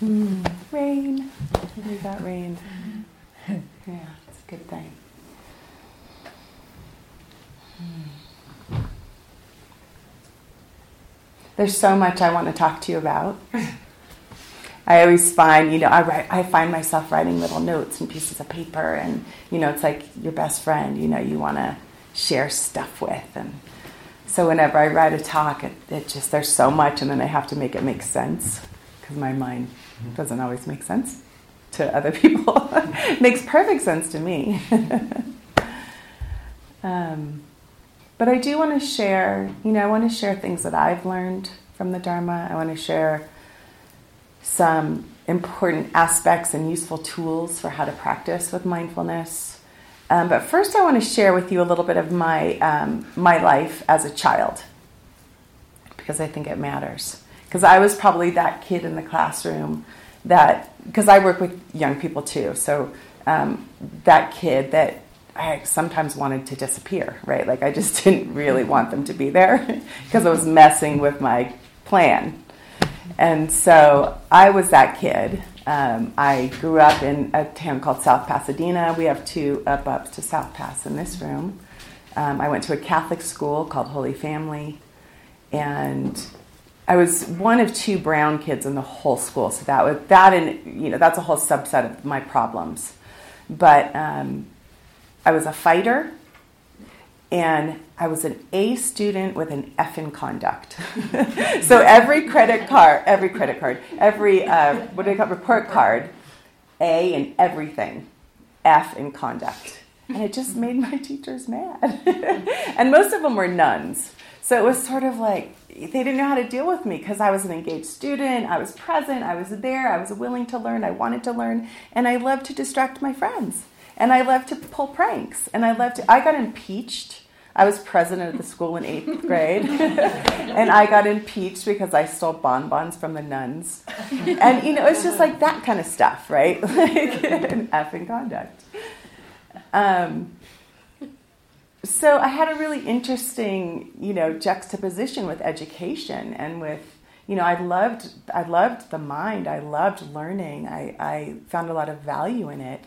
Mm. Rain. We got rain. yeah, it's a good thing. Hmm. There's so much I want to talk to you about. I always find, you know, I write, I find myself writing little notes and pieces of paper, and you know, it's like your best friend. You know, you want to share stuff with, and so whenever I write a talk, it, it just there's so much, and then I have to make it make sense because my mind doesn't always make sense to other people. makes perfect sense to me. um, but I do want to share, you know, I want to share things that I've learned from the Dharma. I want to share some important aspects and useful tools for how to practice with mindfulness. Um, but first, I want to share with you a little bit of my um, my life as a child because I think it matters. Because I was probably that kid in the classroom that because I work with young people too, so um, that kid that I sometimes wanted to disappear, right? Like I just didn't really want them to be there because I was messing with my plan. And so I was that kid. Um, I grew up in a town called South Pasadena. We have two up ups to South Pass in this room. Um, I went to a Catholic school called Holy Family, and I was one of two brown kids in the whole school. So that was that, and you know that's a whole subset of my problems. But um, I was a fighter and I was an A student with an F in conduct. so every credit card, every credit card, every uh, what do they call it, report card, A in everything, F in conduct, and it just made my teachers mad. and most of them were nuns, so it was sort of like they didn't know how to deal with me because I was an engaged student, I was present, I was there, I was willing to learn, I wanted to learn, and I loved to distract my friends and I loved to pull pranks. And I love to. I got impeached. I was president of the school in eighth grade, and I got impeached because I stole bonbons from the nuns. And you know, it's just like that kind of stuff, right? like an effing conduct. Um, so I had a really interesting, you know, juxtaposition with education and with you know, I loved I loved the mind. I loved learning. I, I found a lot of value in it.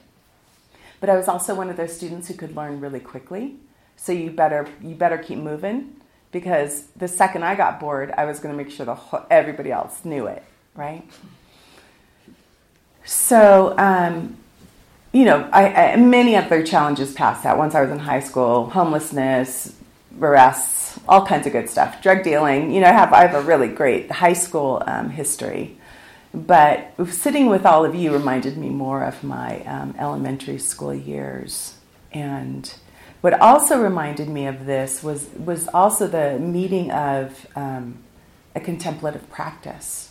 But I was also one of those students who could learn really quickly. So you better you better keep moving because the second I got bored, I was going to make sure the whole, everybody else knew it, right? So, um, you know, I, I, many other challenges past that. Once I was in high school, homelessness, arrests, all kinds of good stuff, drug dealing. You know, I have I have a really great high school um, history. But sitting with all of you reminded me more of my um, elementary school years. And what also reminded me of this was, was also the meeting of um, a contemplative practice.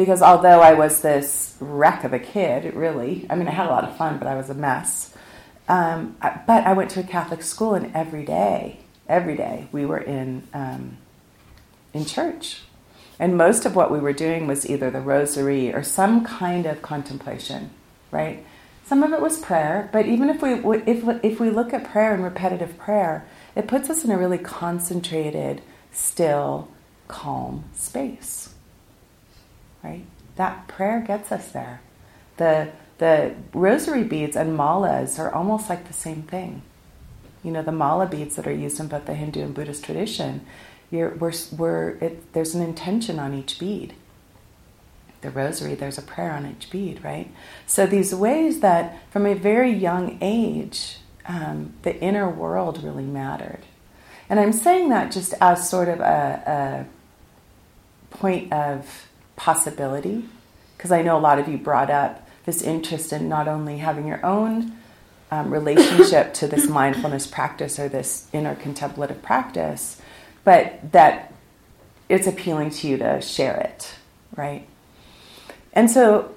Because although I was this wreck of a kid, really, I mean, I had a lot of fun, but I was a mess. Um, but I went to a Catholic school, and every day, every day, we were in, um, in church and most of what we were doing was either the rosary or some kind of contemplation, right? Some of it was prayer, but even if we if if we look at prayer and repetitive prayer, it puts us in a really concentrated, still, calm space. Right? That prayer gets us there. The the rosary beads and malas are almost like the same thing. You know, the mala beads that are used in both the Hindu and Buddhist tradition, you're, we're, we're, it, there's an intention on each bead. The rosary, there's a prayer on each bead, right? So these ways that from a very young age, um, the inner world really mattered. And I'm saying that just as sort of a, a point of possibility, because I know a lot of you brought up this interest in not only having your own um, relationship to this mindfulness practice or this inner contemplative practice, but that it's appealing to you to share it, right? And so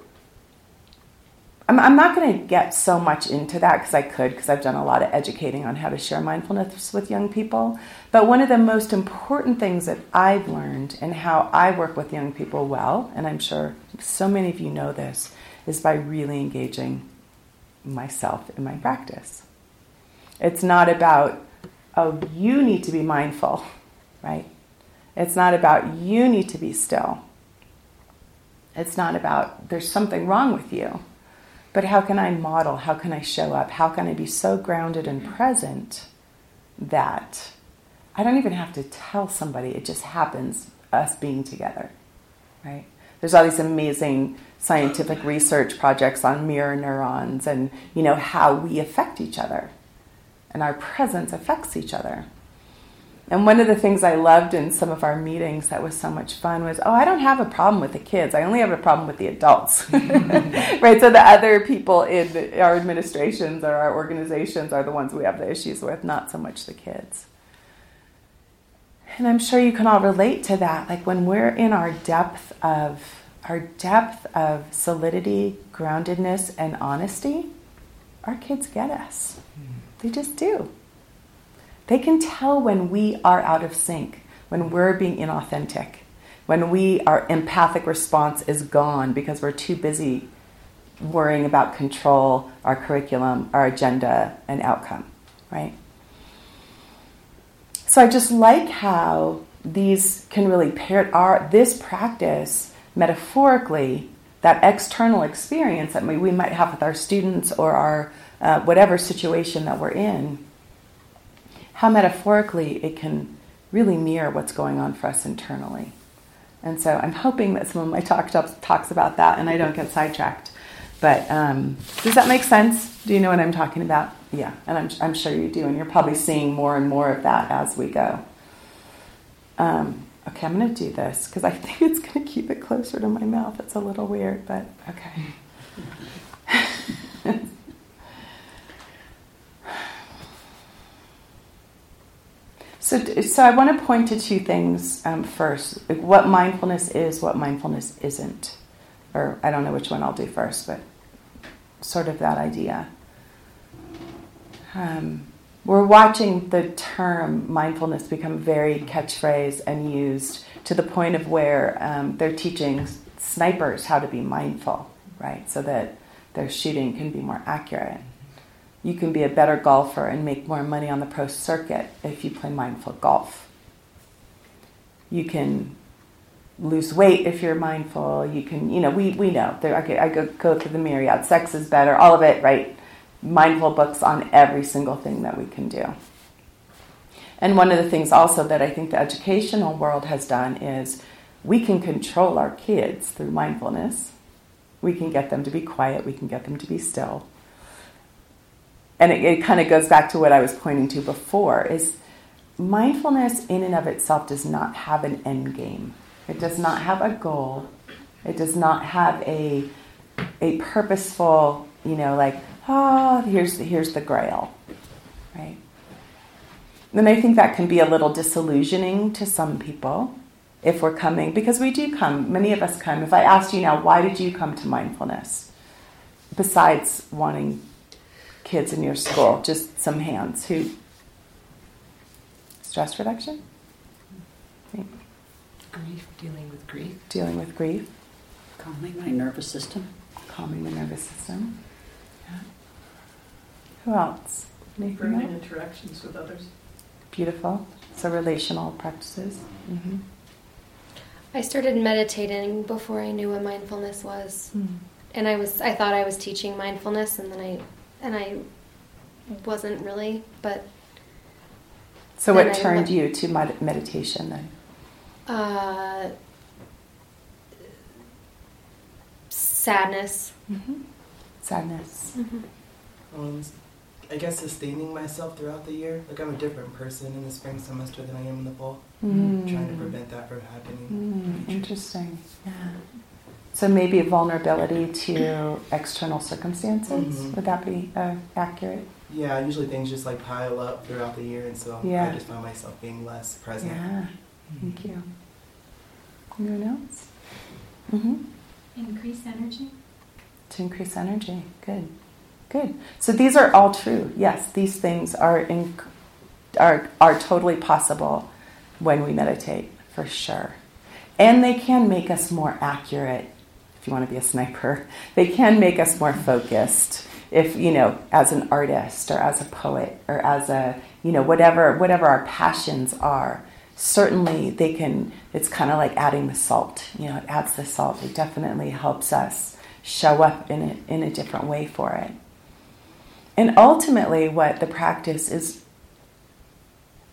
I'm, I'm not going to get so much into that because I could, because I've done a lot of educating on how to share mindfulness with young people. But one of the most important things that I've learned and how I work with young people well, and I'm sure so many of you know this, is by really engaging myself in my practice. It's not about, oh, you need to be mindful right? It's not about you need to be still. It's not about there's something wrong with you, but how can I model? How can I show up? How can I be so grounded and present that I don't even have to tell somebody, it just happens us being together, right? There's all these amazing scientific research projects on mirror neurons and you know how we affect each other and our presence affects each other. And one of the things I loved in some of our meetings that was so much fun was, oh, I don't have a problem with the kids. I only have a problem with the adults. right? So the other people in our administrations or our organizations are the ones we have the issues with, not so much the kids. And I'm sure you can all relate to that. Like when we're in our depth of our depth of solidity, groundedness, and honesty, our kids get us. Mm-hmm. They just do. They can tell when we are out of sync, when we're being inauthentic, when we our empathic response is gone because we're too busy worrying about control, our curriculum, our agenda, and outcome, right? So I just like how these can really pair our this practice metaphorically that external experience that we, might have with our students or our uh, whatever situation that we're in how metaphorically it can really mirror what's going on for us internally. And so I'm hoping that some of my talk talks about that and I don't get sidetracked. But um, does that make sense? Do you know what I'm talking about? Yeah, and I'm, I'm sure you do. And you're probably seeing more and more of that as we go. Um, okay, I'm going to do this because I think it's going to keep it closer to my mouth. It's a little weird, but okay. So, so I want to point to two things um, first: what mindfulness is, what mindfulness isn't, or I don't know which one I'll do first, but sort of that idea. Um, we're watching the term mindfulness become very catchphrase and used to the point of where um, they're teaching snipers how to be mindful, right? So that their shooting can be more accurate you can be a better golfer and make more money on the pro circuit if you play mindful golf. You can lose weight if you're mindful. You can, you know, we, we know. There, I, I go, go through the myriad. Sex is better, all of it, right? Mindful books on every single thing that we can do. And one of the things also that I think the educational world has done is we can control our kids through mindfulness. We can get them to be quiet, we can get them to be still and it, it kind of goes back to what I was pointing to before is mindfulness in and of itself does not have an end game. It does not have a goal. It does not have a a purposeful, you know, like, oh, here's here's the grail. Right? And I think that can be a little disillusioning to some people if we're coming, because we do come, many of us come. If I asked you now, why did you come to mindfulness? Besides wanting kids in your school? Just some hands. Who? Stress reduction? Grief, dealing with grief. Dealing with grief. Calming my nervous system. Calming the nervous system. Yeah. Who else? Anything else? interactions with others. Beautiful. So relational practices. Mm-hmm. I started meditating before I knew what mindfulness was. Mm. And I was I thought I was teaching mindfulness and then I and I wasn't really, but. So, what turned you to med- meditation then? Uh, sadness. Mm-hmm. Sadness. Mm-hmm. Um, I guess sustaining myself throughout the year. Like I'm a different person in the spring semester than I am in the fall. Mm. Trying to prevent that from happening. Mm, interesting. Yeah. So maybe vulnerability to external circumstances. Mm-hmm. Would that be uh, accurate? Yeah, usually things just like pile up throughout the year, and so yeah. I just find myself being less present. Yeah, thank you. Anyone else? Mm-hmm. Increase energy. To increase energy, good, good. So these are all true. Yes, these things are in, are are totally possible when we meditate, for sure, and they can make us more accurate if you want to be a sniper, they can make us more focused. If you know, as an artist or as a poet or as a you know whatever whatever our passions are, certainly they can, it's kind of like adding the salt. You know, it adds the salt. It definitely helps us show up in a, in a different way for it. And ultimately, what the practice is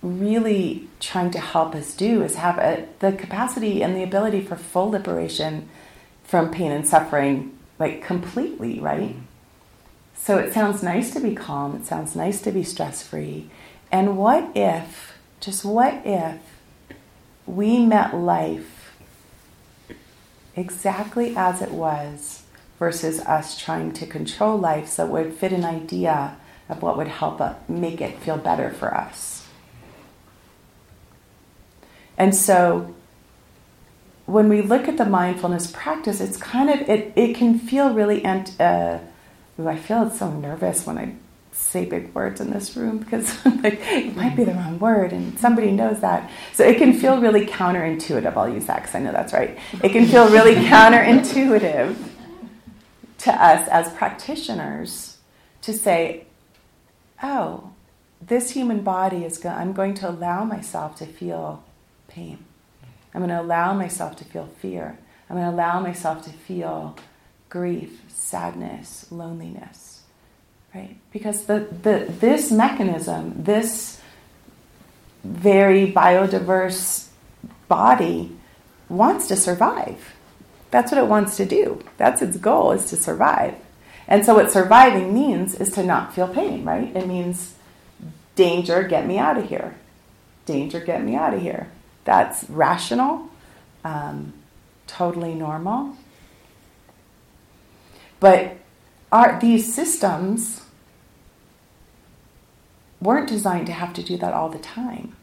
really trying to help us do is have a, the capacity and the ability for full liberation from pain and suffering, like completely, right? Mm-hmm. So it sounds nice to be calm, it sounds nice to be stress free. And what if, just what if, we met life exactly as it was versus us trying to control life so it would fit an idea of what would help us make it feel better for us? And so when we look at the mindfulness practice, it's kind of, it, it can feel really, uh, I feel so nervous when I say big words in this room because like, it might be the wrong word and somebody knows that. So it can feel really counterintuitive. I'll use that because I know that's right. It can feel really counterintuitive to us as practitioners to say, oh, this human body is, go- I'm going to allow myself to feel pain. I'm going to allow myself to feel fear. I'm going to allow myself to feel grief, sadness, loneliness. Right? Because the, the, this mechanism, this very biodiverse body wants to survive. That's what it wants to do. That's its goal is to survive. And so what surviving means is to not feel pain, right? It means danger, get me out of here. Danger, get me out of here that's rational, um, totally normal. But our, these systems weren't designed to have to do that all the time.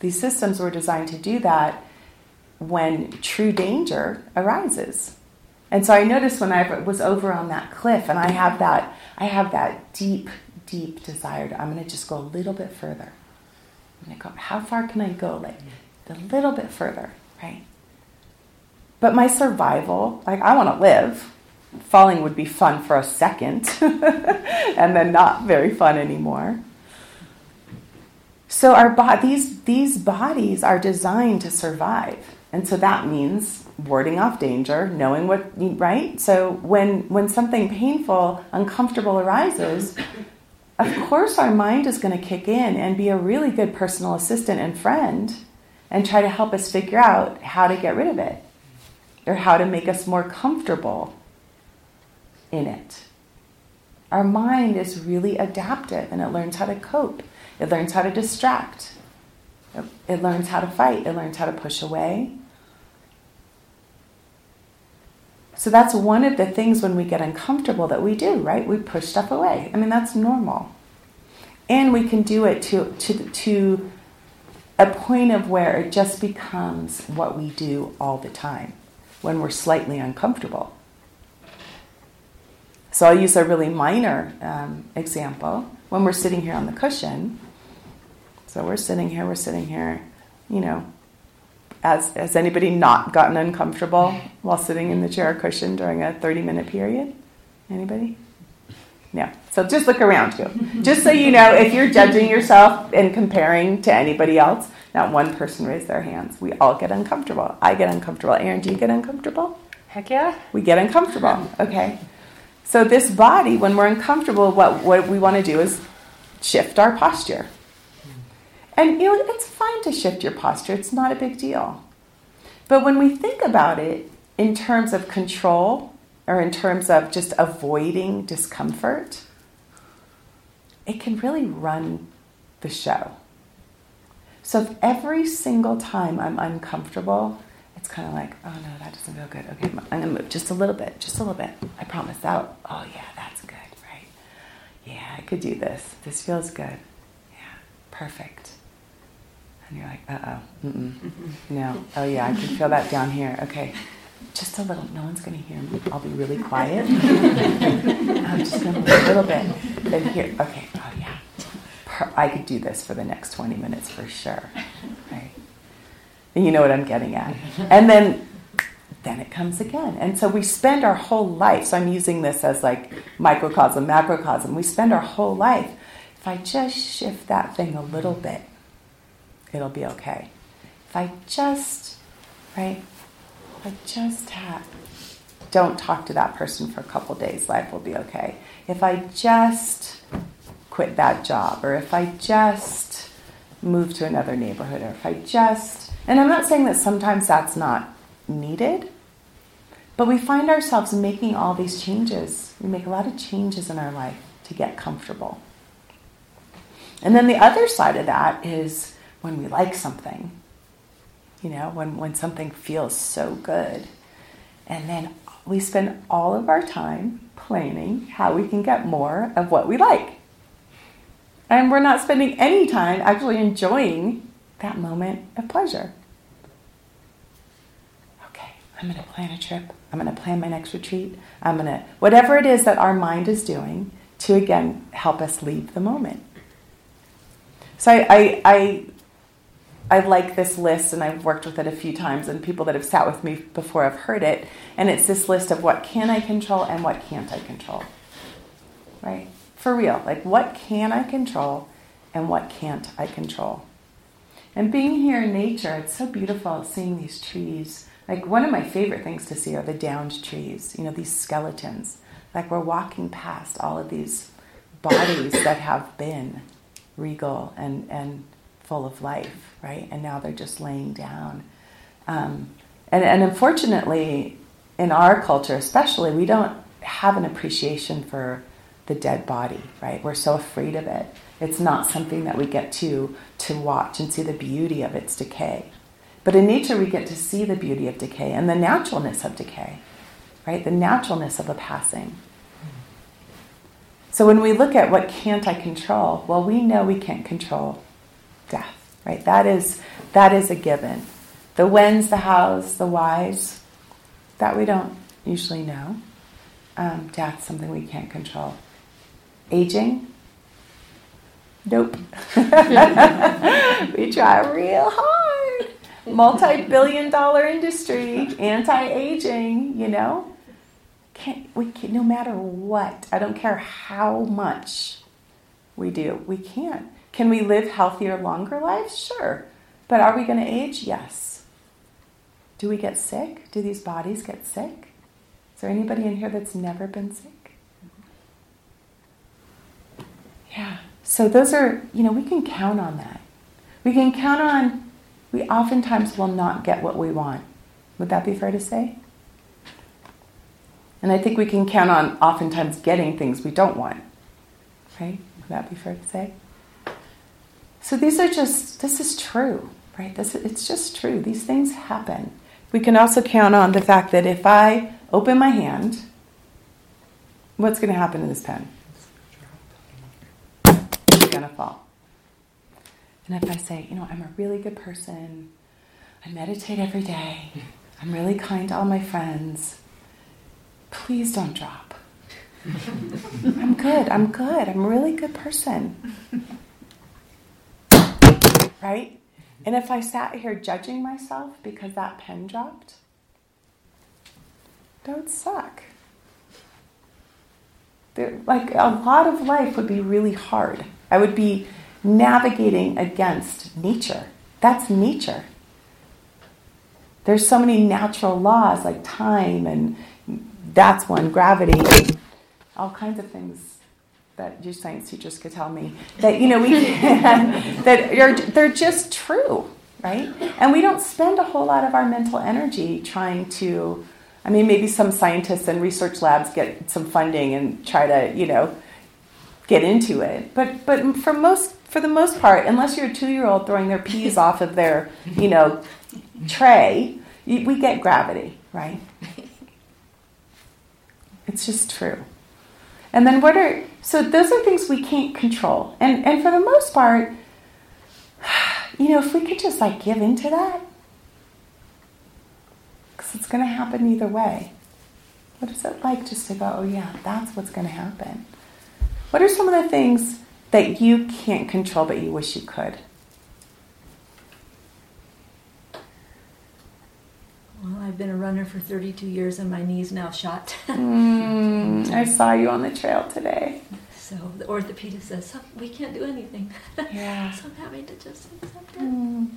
These systems were designed to do that when true danger arises. And so I noticed when I was over on that cliff and I have that I have that deep deep desire to I'm going to just go a little bit further. I'm going to go how far can I go like a little bit further, right? But my survival, like I want to live. Falling would be fun for a second and then not very fun anymore. So our bo- these these bodies are designed to survive. And so that means warding off danger, knowing what right? So when when something painful, uncomfortable arises, of course our mind is going to kick in and be a really good personal assistant and friend and try to help us figure out how to get rid of it or how to make us more comfortable in it. Our mind is really adaptive and it learns how to cope, it learns how to distract, it learns how to fight, it learns how to push away. So that's one of the things when we get uncomfortable that we do, right? We push stuff away. I mean, that's normal. And we can do it to, to, to a point of where it just becomes what we do all the time when we're slightly uncomfortable. So I'll use a really minor um, example. When we're sitting here on the cushion, so we're sitting here, we're sitting here, you know, as, has anybody not gotten uncomfortable while sitting in the chair cushion during a 30 minute period? Anybody? No. So just look around you. Just so you know, if you're judging yourself and comparing to anybody else, not one person raised their hands. We all get uncomfortable. I get uncomfortable. Aaron, do you get uncomfortable? Heck yeah. We get uncomfortable. Okay. So this body, when we're uncomfortable, what, what we want to do is shift our posture. And you know, it's fine to shift your posture. It's not a big deal. But when we think about it in terms of control or in terms of just avoiding discomfort, it can really run the show. So if every single time I'm uncomfortable, it's kind of like, oh no, that doesn't feel good. Okay, I'm gonna move just a little bit, just a little bit. I promise that. Oh yeah, that's good, right? Yeah, I could do this. This feels good. Yeah, perfect. And you're like, uh oh, no. Oh yeah, I can feel that down here. Okay, just a little. No one's going to hear me. I'll be really quiet. I'm just going to move a little bit. Then here. Okay. Oh yeah. I could do this for the next 20 minutes for sure. Right? And you know what I'm getting at. And then then it comes again. And so we spend our whole life, so I'm using this as like microcosm, macrocosm. We spend our whole life. If I just shift that thing a little bit, it'll be okay. if I just, right, if I just have, don't talk to that person for a couple days, life will be okay. If I just quit that job, or if I just move to another neighborhood, or if I just, and I'm not saying that sometimes that's not needed, but we find ourselves making all these changes. We make a lot of changes in our life to get comfortable. And then the other side of that is when we like something, you know, when, when something feels so good. And then we spend all of our time planning how we can get more of what we like. And we're not spending any time actually enjoying that moment of pleasure. Okay, I'm going to plan a trip. I'm going to plan my next retreat. I'm going to, whatever it is that our mind is doing to again help us leave the moment. So I, I, I, I like this list, and I've worked with it a few times, and people that have sat with me before have heard it. And it's this list of what can I control and what can't I control. Right? For real. Like, what can I control and what can't I control? And being here in nature, it's so beautiful seeing these trees. Like, one of my favorite things to see are the downed trees, you know, these skeletons. Like, we're walking past all of these bodies that have been regal and, and full of life, right? And now they're just laying down. Um, and, and unfortunately, in our culture especially, we don't have an appreciation for the dead body, right? We're so afraid of it. It's not something that we get to, to watch and see the beauty of its decay. But in nature, we get to see the beauty of decay and the naturalness of decay, right? The naturalness of the passing. So when we look at what can't I control, well, we know we can't control death, right? That is that is a given. The whens, the hows, the whys, that we don't usually know. Um, death, something we can't control. Aging, nope. we try real hard. Multi-billion dollar industry, anti-aging, you know can't, we can, no matter what, I don't care how much we do, we can't. Can we live healthier, longer lives? Sure. But are we going to age? Yes. Do we get sick? Do these bodies get sick? Is there anybody in here that's never been sick? Yeah. So those are, you know, we can count on that. We can count on, we oftentimes will not get what we want. Would that be fair to say? And I think we can count on oftentimes getting things we don't want. Right? Would that be fair to say? So these are just, this is true, right? This, it's just true. These things happen. We can also count on the fact that if I open my hand, what's going to happen to this pen? It's going to fall. And if I say, you know, I'm a really good person, I meditate every day, I'm really kind to all my friends, please don't drop. I'm good. I'm good. I'm a really good person. Right? And if I sat here judging myself because that pen dropped, that would suck. There, like a lot of life would be really hard. I would be navigating against nature. That's nature. There's so many natural laws like time and that's one, gravity, all kinds of things that your science teachers could tell me that you know we can, that are they're just true, right? And we don't spend a whole lot of our mental energy trying to. I mean, maybe some scientists and research labs get some funding and try to you know get into it, but but for most for the most part, unless you're a two year old throwing their peas off of their you know tray, we get gravity, right? It's just true. And then what are so those are things we can't control. And and for the most part, you know, if we could just like give into that, because it's going to happen either way. What is it like just to go, oh yeah, that's what's going to happen? What are some of the things that you can't control but you wish you could? Well, I've been a runner for 32 years and my knee's now shot. mm, I saw you on the trail today. So the orthopedist says, so we can't do anything. Yeah. so I'm having to just accept it. Mm.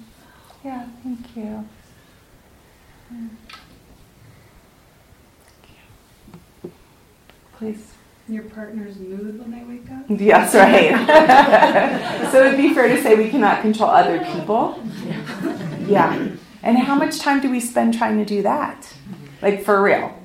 Yeah, thank you. Please. Your partner's mood when they wake up? Yes, right. so it'd be fair to say we cannot control other people. Yeah. Yeah. And how much time do we spend trying to do that? Like for real.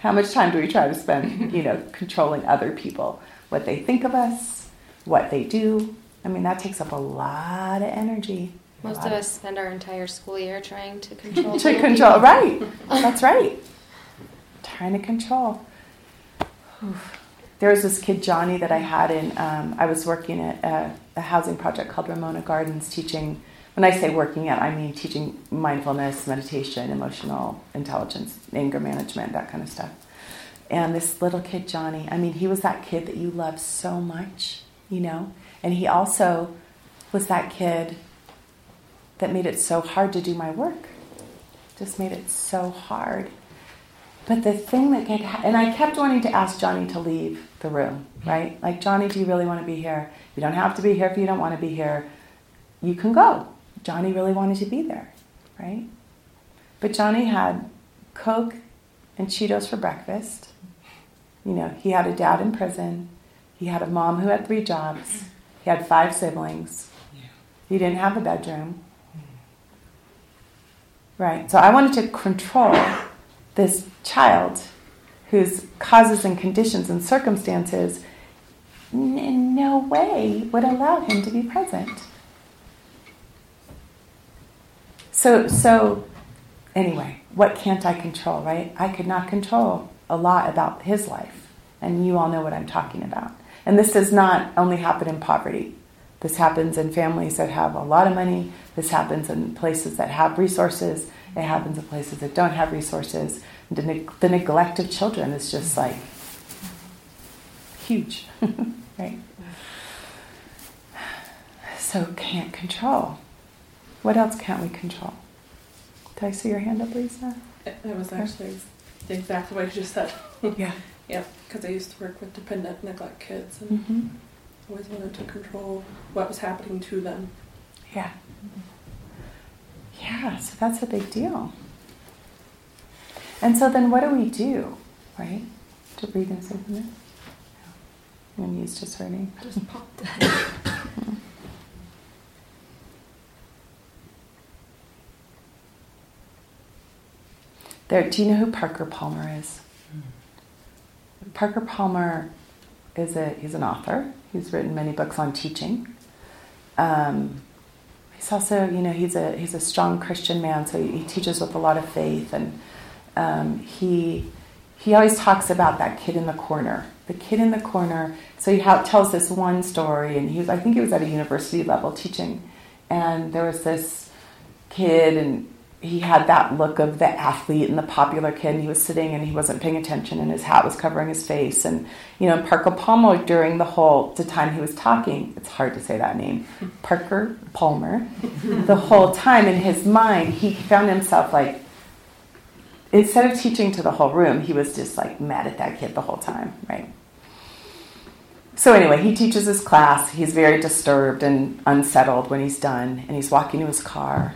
How much time do we try to spend, you know, controlling other people? What they think of us, what they do. I mean, that takes up a lot of energy. Most of us spend our entire school year trying to control. to control, right. That's right. Trying to control. There was this kid, Johnny, that I had in, um, I was working at a, a, housing project called Ramona Gardens, teaching, when I say working at, I mean teaching mindfulness, meditation, emotional intelligence, anger management, that kind of stuff. And this little kid, Johnny, I mean, he was that kid that you love so much, you know? And he also was that kid that made it so hard to do my work. Just made it so hard. But the thing that get, and I kept wanting to ask Johnny to leave the room, right? Like, Johnny, do you really want to be here? You don't have to be here if you don't want to be here. You can go. Johnny really wanted to be there, right? But Johnny had Coke and Cheetos for breakfast. You know, he had a dad in prison. He had a mom who had three jobs. He had five siblings. He didn't have a bedroom. Right. So I wanted to control this child whose causes and conditions and circumstances in no way would allow him to be present. So, so anyway, what can't I control, right? I could not control a lot about his life, and you all know what I'm talking about. And this does not only happen in poverty. This happens in families that have a lot of money. This happens in places that have resources. It happens in places that don't have resources. The, the neglect of children is just like huge, right? So can't control. What else can't we control? Did I see your hand up, Lisa? It, it was actually exactly what you just said. yeah. Yeah, because I used to work with dependent neglect kids and mm-hmm. always wanted to control what was happening to them. Yeah. Yeah, so that's a big deal. And so then what do we do, right? To breathe and say something? I'm going to use just hurting. Just popped. There, do you know who Parker Palmer is? Parker Palmer is a he's an author. He's written many books on teaching. Um, he's also, you know, he's a he's a strong Christian man, so he, he teaches with a lot of faith, and um, he he always talks about that kid in the corner, the kid in the corner. So he ha- tells this one story, and he was I think he was at a university level teaching, and there was this kid, and he had that look of the athlete and the popular kid. And he was sitting and he wasn't paying attention, and his hat was covering his face. And you know, Parker Palmer during the whole the time he was talking, it's hard to say that name, Parker Palmer. the whole time in his mind, he found himself like instead of teaching to the whole room, he was just like mad at that kid the whole time, right? So anyway, he teaches his class. He's very disturbed and unsettled when he's done, and he's walking to his car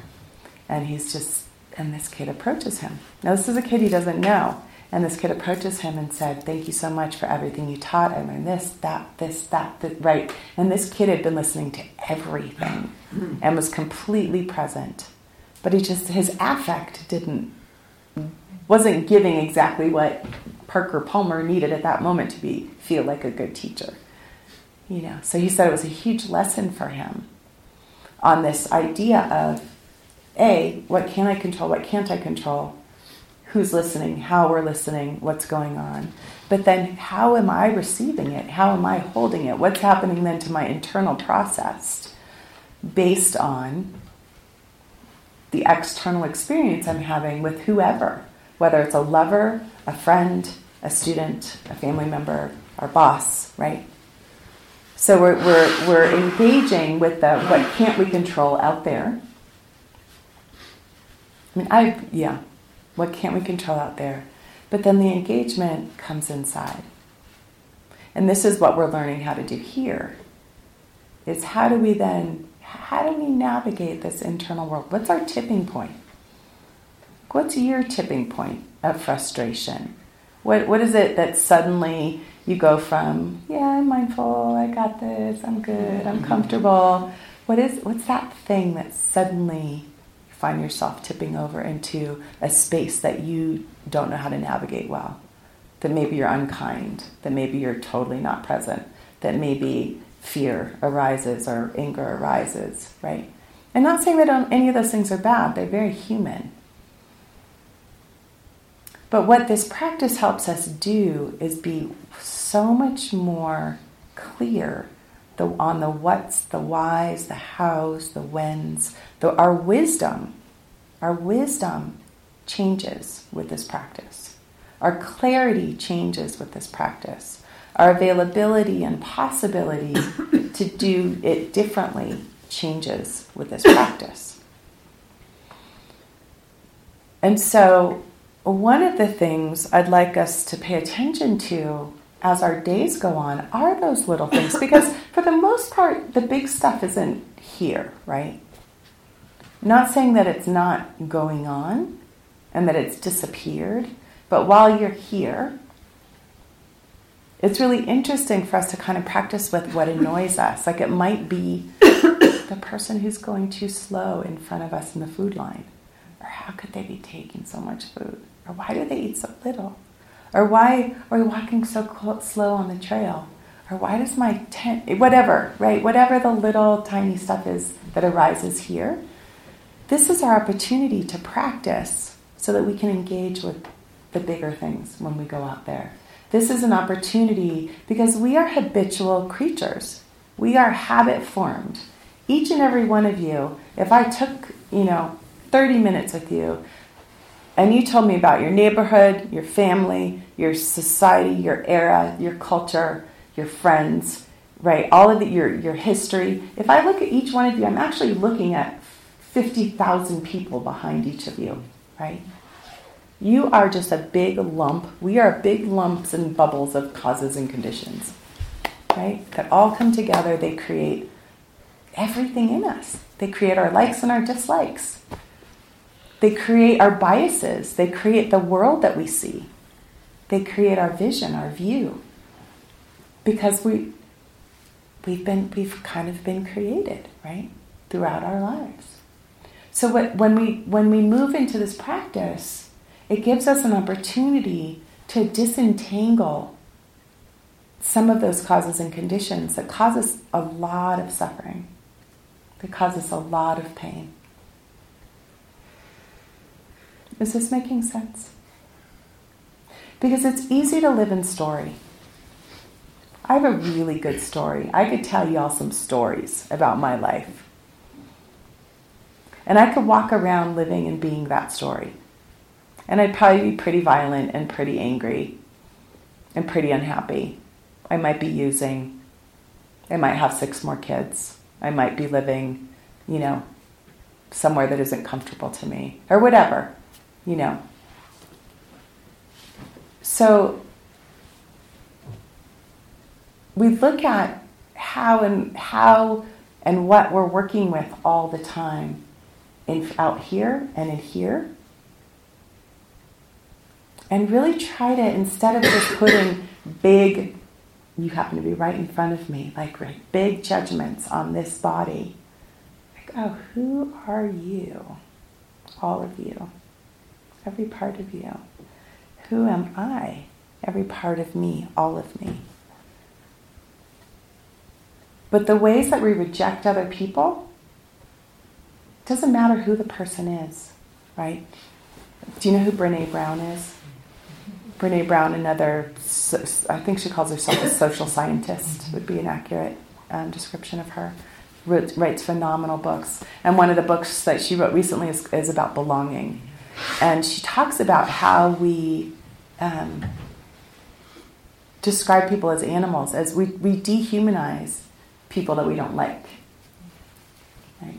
and he's just and this kid approaches him. Now this is a kid he doesn't know. And this kid approaches him and said thank you so much for everything you taught. I learned this that this that, that right. And this kid had been listening to everything hmm. and was completely present. But he just his affect didn't wasn't giving exactly what parker palmer needed at that moment to be feel like a good teacher you know. So he said it was a huge lesson for him on this idea of a, what can I control? What can't I control? Who's listening? How we're listening? What's going on? But then, how am I receiving it? How am I holding it? What's happening then to my internal process based on the external experience I'm having with whoever, whether it's a lover, a friend, a student, a family member, our boss, right? So we're, we're, we're engaging with the what can't we control out there I mean, I, yeah, what can't we control out there? But then the engagement comes inside. And this is what we're learning how to do here. Is how do we then how do we navigate this internal world? What's our tipping point? What's your tipping point of frustration? What, what is it that suddenly you go from, yeah, I'm mindful, I got this, I'm good, I'm mm-hmm. comfortable. What is, what's that thing that suddenly find yourself tipping over into a space that you don't know how to navigate well? That maybe you're unkind, that maybe you're totally not present, that maybe fear arises or anger arises, right? I'm not saying that any of those things are bad, they're very human. But what this practice helps us do is be so much more clear the, on the what's, the whys, the hows, the whens. The, our wisdom, our wisdom changes with this practice. Our clarity changes with this practice. Our availability and possibility to do it differently changes with this practice. And so, one of the things I'd like us to pay attention to as our days go on are those little things? Because for the most part the big stuff isn't here right? Not saying that it's not going on and that it's disappeared but while you're here it's really interesting for us to kind of practice with what annoys us. Like it might be the person who's going too slow in front of us in the food line. Or how could they be taking so much food? Or why do they eat so little or why are we walking so slow on the trail? Or why does my tent, whatever, right? Whatever the little tiny stuff is that arises here. This is our opportunity to practice so that we can engage with the bigger things when we go out there. This is an opportunity because we are habitual creatures. We are habit formed. Each and every one of you, if I took, you know, 30 minutes with you and you told me about your neighborhood, your family, your society, your era, your culture, your friends, right? All of the, your, your history. If I look at each one of you, I'm actually looking at 50,000 people behind each of you, right? You are just a big lump. We are big lumps and bubbles of causes and conditions, right? That all come together. They create everything in us. They create our likes and our dislikes. They create our biases. They create the world that we see. They create our vision, our view. Because we we've been we've kind of been created, right? Throughout our lives. So when we when we move into this practice, it gives us an opportunity to disentangle some of those causes and conditions that cause us a lot of suffering, that cause us a lot of pain. Is this making sense? Because it's easy to live in story. I have a really good story. I could tell you all some stories about my life. And I could walk around living and being that story. And I'd probably be pretty violent and pretty angry and pretty unhappy. I might be using. I might have six more kids. I might be living, you know, somewhere that isn't comfortable to me or whatever you know. So we look at how and how and what we're working with all the time in out here and in here. And really try to instead of just putting big you happen to be right in front of me, like right, big judgments on this body. Like, oh, who are you? All of you every part of you. Who am I? Every part of me, all of me. But the ways that we reject other people, doesn't matter who the person is, right? Do you know who Brene Brown is? Brene Brown, another, I think she calls herself a social scientist, would be an accurate um, description of her. Wrote, writes phenomenal books. And one of the books that she wrote recently is, is about belonging and she talks about how we um, describe people as animals, as we, we dehumanize people that we don't like. Right?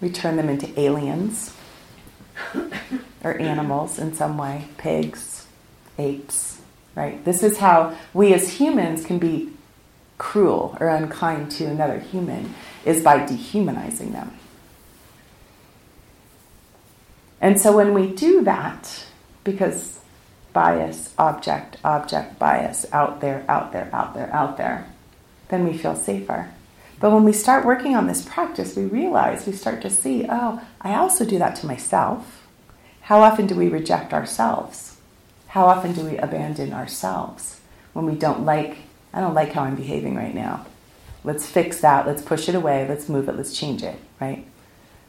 We turn them into aliens or animals in some way, pigs, apes, right? This is how we as humans can be cruel or unkind to another human is by dehumanizing them. And so when we do that, because bias, object, object, bias, out there, out there, out there, out there, then we feel safer. But when we start working on this practice, we realize, we start to see, oh, I also do that to myself. How often do we reject ourselves? How often do we abandon ourselves when we don't like, I don't like how I'm behaving right now. Let's fix that. Let's push it away. Let's move it. Let's change it, right?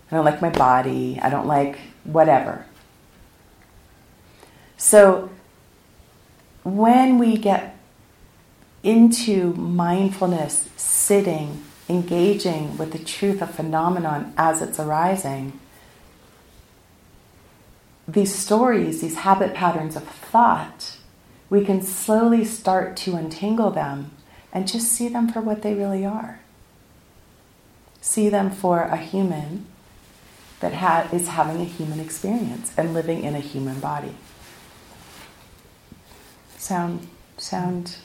I don't like my body. I don't like whatever. So when we get into mindfulness, sitting, engaging with the truth of phenomenon as it's arising, these stories, these habit patterns of thought, we can slowly start to untangle them and just see them for what they really are. See them for a human that ha- is having a human experience and living in a human body. Sound sound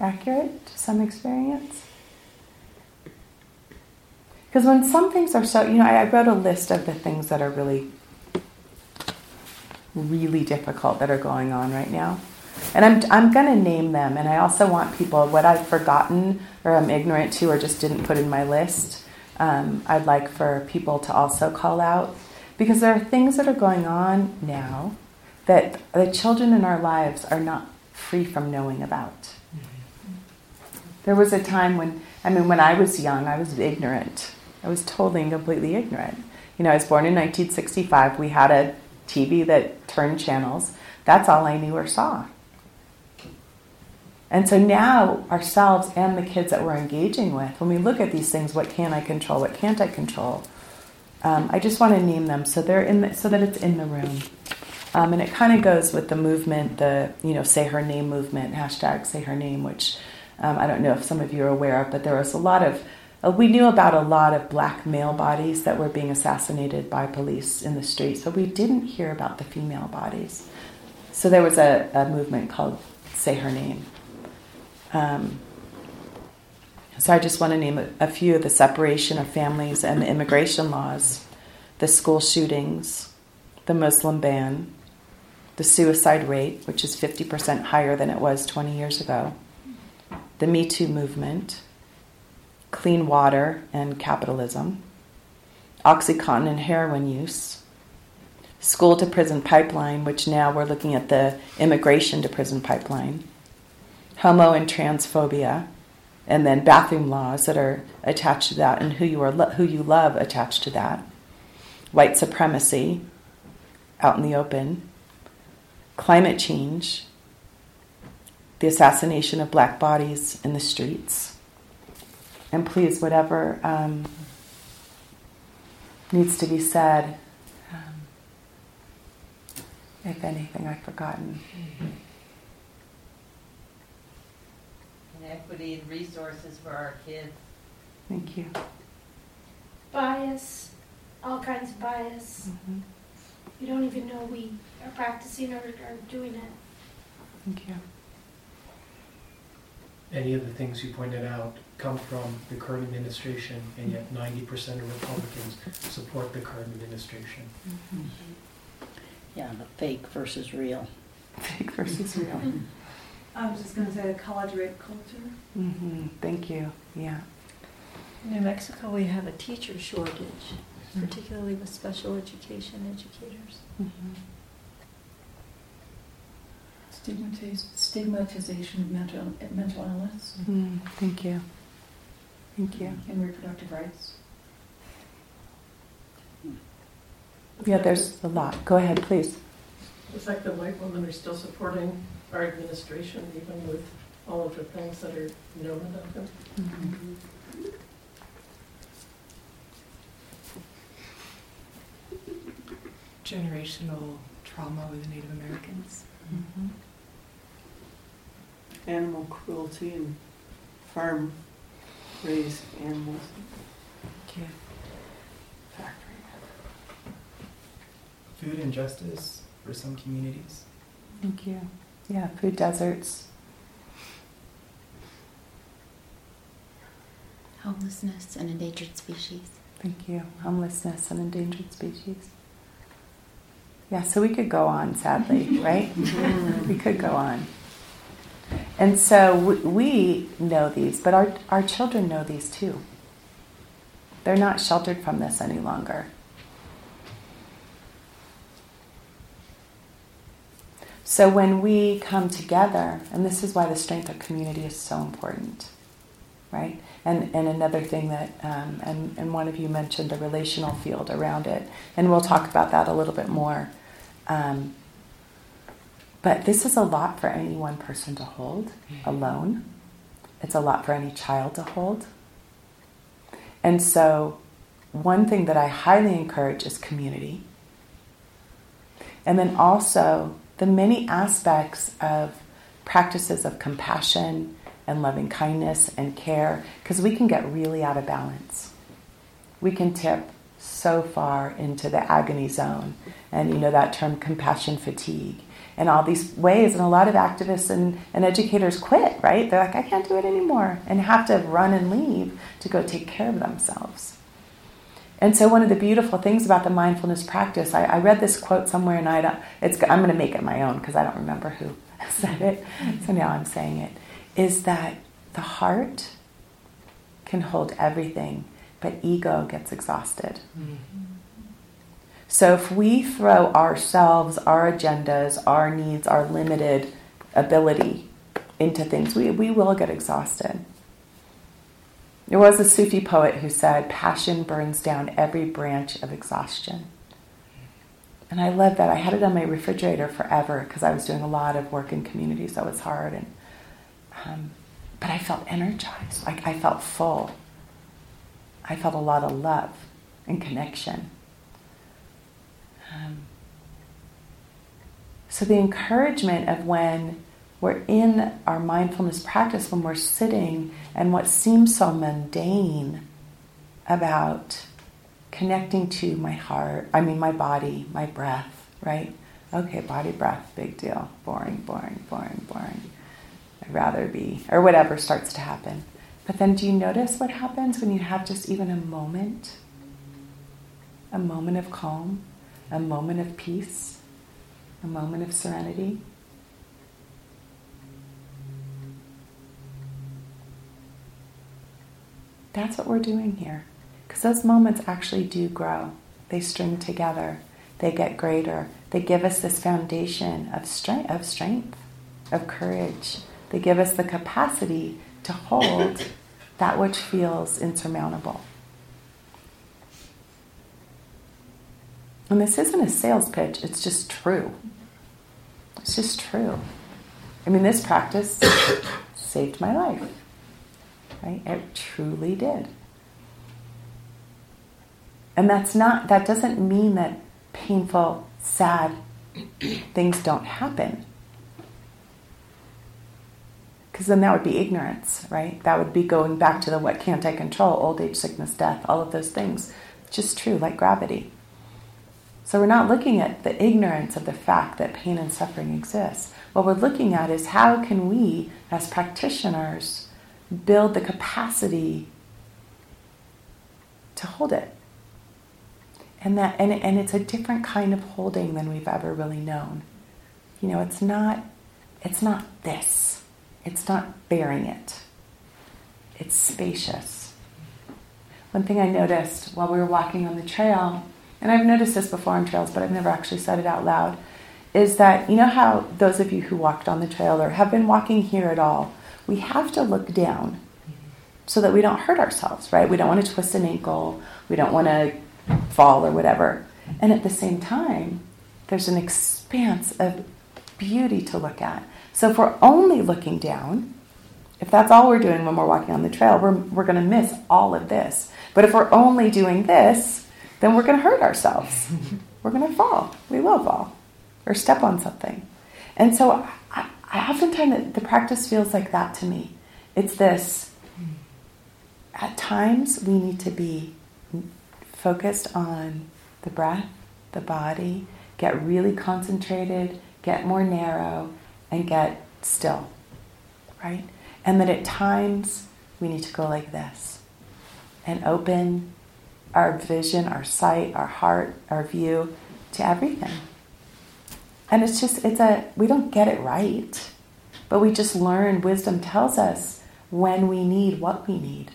accurate to some experience? Because when some things are so, you know, I, I wrote a list of the things that are really, really difficult that are going on right now. And I'm, I'm going to name them. And I also want people, what I've forgotten or I'm ignorant to or just didn't put in my list, um, I'd like for people to also call out. Because there are things that are going on now that the children in our lives are not free from knowing about. There was a time when, I mean, when I was young, I was ignorant. I was totally and completely ignorant. You know, I was born in 1965. We had a TV that turned channels. That's all I knew or saw. And so now, ourselves and the kids that we're engaging with, when we look at these things, what can I control? What can't I control? Um, I just want to name them so they're in the, so that it's in the room. Um, and it kind of goes with the movement, the you know, say her name movement, hashtag say her name, which um, I don't know if some of you are aware of, but there was a lot of, uh, we knew about a lot of black male bodies that were being assassinated by police in the streets, but we didn't hear about the female bodies. So there was a, a movement called Say Her Name. Um, so I just want to name a, a few the separation of families and the immigration laws, the school shootings, the Muslim ban, the suicide rate, which is 50% higher than it was 20 years ago, the Me Too movement, clean water and capitalism, Oxycontin and heroin use, school to prison pipeline, which now we're looking at the immigration to prison pipeline, homo and transphobia, and then bathroom laws that are attached to that, and who you are lo- who you love attached to that, white supremacy, out in the open, climate change, the assassination of black bodies in the streets. And please, whatever um, needs to be said, um, if anything I've forgotten. Inequity in resources for our kids. Thank you. bias, all kinds of bias. Mhm. You don't even know we are practicing or are doing it. Thank you. Any of the things you pointed out come from the current administration, and yet ninety percent of Republicans support the current administration. Yeah, the fake versus real. Fake versus real. I was just gonna say the college rape culture. Mm-hmm. Thank you. Yeah. In New Mexico, we have a teacher shortage, particularly with special education educators. hmm Stigmatiz- Stigmatization of mental, mental illness Mm, thank you. Thank you. and reproductive rights. Yeah, there's a lot. Go ahead, please. The fact that white women are still supporting our administration, even with all of the things that are known about them. Generational trauma with Native Americans. Mhm. Animal cruelty and farm raised animals. Thank you. Food injustice for some communities. Thank you. Yeah, food deserts. Homelessness and endangered species. Thank you. Homelessness and endangered species. Yeah, so we could go on, sadly, right? Mm-hmm. we could go on. And so we, we know these, but our, our children know these too. They're not sheltered from this any longer. So when we come together, and this is why the strength of community is so important, right? And, and another thing that, um, and, and one of you mentioned the relational field around it, and we'll talk about that a little bit more. Um, but this is a lot for any one person to hold alone. It's a lot for any child to hold. And so, one thing that I highly encourage is community. And then also the many aspects of practices of compassion and loving kindness and care, because we can get really out of balance. We can tip so far into the agony zone. And you know that term compassion fatigue and all these ways. And a lot of activists and, and educators quit, right? They're like, I can't do it anymore, and have to run and leave to go take care of themselves. And so, one of the beautiful things about the mindfulness practice, I, I read this quote somewhere, and I it's, I'm going to make it my own because I don't remember who said it. So now I'm saying it. Is that the heart can hold everything, but ego gets exhausted. So if we throw ourselves, our agendas, our needs, our limited ability into things, we, we will get exhausted. There was a Sufi poet who said, Passion burns down every branch of exhaustion. And I love that. I had it on my refrigerator forever because I was doing a lot of work in communities, so it was hard. And, um, but I felt energized, like I felt full. I felt a lot of love and connection. Um, so, the encouragement of when we're in our mindfulness practice, when we're sitting, and what seems so mundane about connecting to my heart, I mean, my body, my breath, right? Okay, body, breath, big deal. Boring, boring, boring, boring. I'd rather be, or whatever starts to happen. But then do you notice what happens when you have just even a moment? A moment of calm? a moment of peace, a moment of serenity. That's what we're doing here. Because those moments actually do grow, they string together, they get greater, they give us this foundation of strength, of, strength, of courage. They give us the capacity to hold that which feels insurmountable. And this isn't a sales pitch, it's just true. It's just true. I mean, this practice saved my life. Right? It truly did. And that's not, that doesn't mean that painful, sad things don't happen. Because then that would be ignorance, right? That would be going back to the what can't I control, old age, sickness, death, all of those things. Just true, like gravity. So we're not looking at the ignorance of the fact that pain and suffering exists. What we're looking at is how can we, as practitioners, build the capacity to hold it. And that and, and it's a different kind of holding than we've ever really known. You know, it's not it's not this. It's not bearing it. It's spacious. One thing I noticed while we were walking on the trail and I've noticed this before on trails, but I've never actually said it out loud, is that you know how those of you who walked on the trail or have been walking here at all, we have to look down so that we don't hurt ourselves, right? We don't want to twist an ankle, we don't want to fall or whatever. And at the same time, there's an expanse of beauty to look at. So if we're only looking down, if that's all we're doing when we're walking on the trail, we're, we're going to miss all of this. But if we're only doing this, then we're going to hurt ourselves. we're going to fall. We will fall or step on something. And so I, I oftentimes the practice feels like that to me. It's this at times we need to be focused on the breath, the body, get really concentrated, get more narrow, and get still, right? And that at times we need to go like this and open our vision, our sight, our heart, our view to everything. And it's just, it's a, we don't get it right, but we just learn. Wisdom tells us when we need what we need.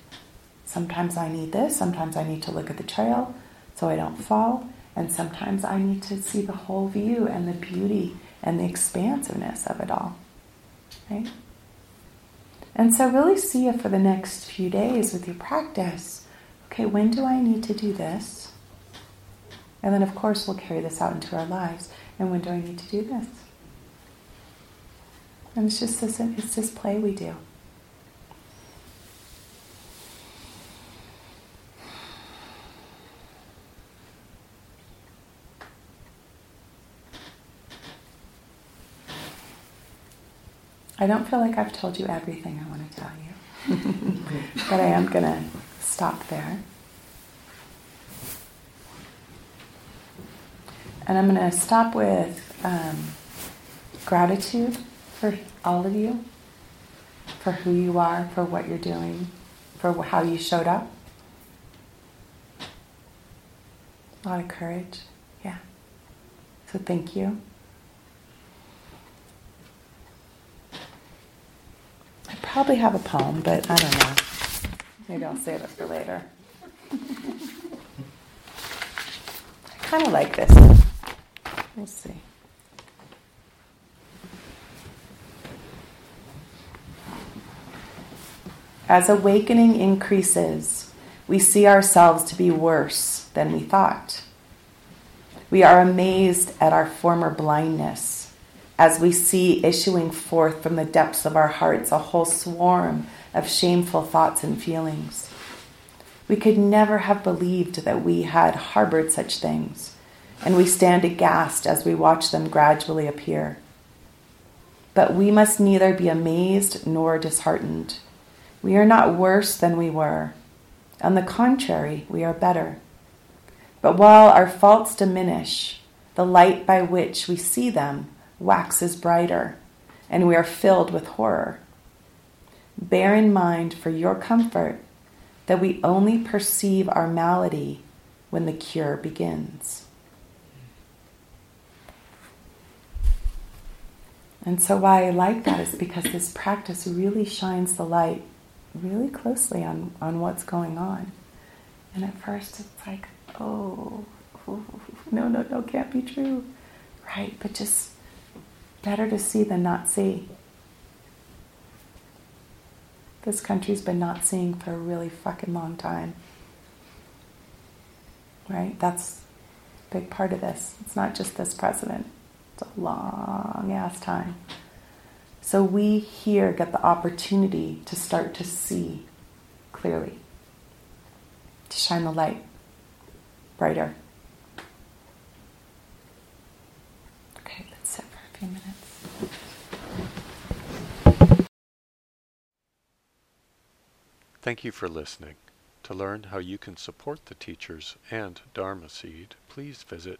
Sometimes I need this, sometimes I need to look at the trail so I don't fall, and sometimes I need to see the whole view and the beauty and the expansiveness of it all. Right? And so, really see it for the next few days with your practice. Okay, when do I need to do this? And then, of course, we'll carry this out into our lives. And when do I need to do this? And it's just this, it's this play we do. I don't feel like I've told you everything I want to tell you, but I am going to stop there. And I'm going to stop with um, gratitude for all of you, for who you are, for what you're doing, for how you showed up. A lot of courage, yeah. So thank you. I probably have a poem, but I don't know. Maybe I'll save it for later. I kind of like this see. As awakening increases, we see ourselves to be worse than we thought. We are amazed at our former blindness as we see issuing forth from the depths of our hearts a whole swarm of shameful thoughts and feelings. We could never have believed that we had harbored such things and we stand aghast as we watch them gradually appear. But we must neither be amazed nor disheartened. We are not worse than we were. On the contrary, we are better. But while our faults diminish, the light by which we see them waxes brighter, and we are filled with horror. Bear in mind for your comfort that we only perceive our malady when the cure begins. And so, why I like that is because this practice really shines the light really closely on, on what's going on. And at first, it's like, oh, no, no, no, can't be true. Right? But just better to see than not see. This country's been not seeing for a really fucking long time. Right? That's a big part of this. It's not just this president. It's a long ass time. So we here get the opportunity to start to see clearly, to shine the light brighter. Okay, let's sit for a few minutes. Thank you for listening. To learn how you can support the teachers and Dharma Seed, please visit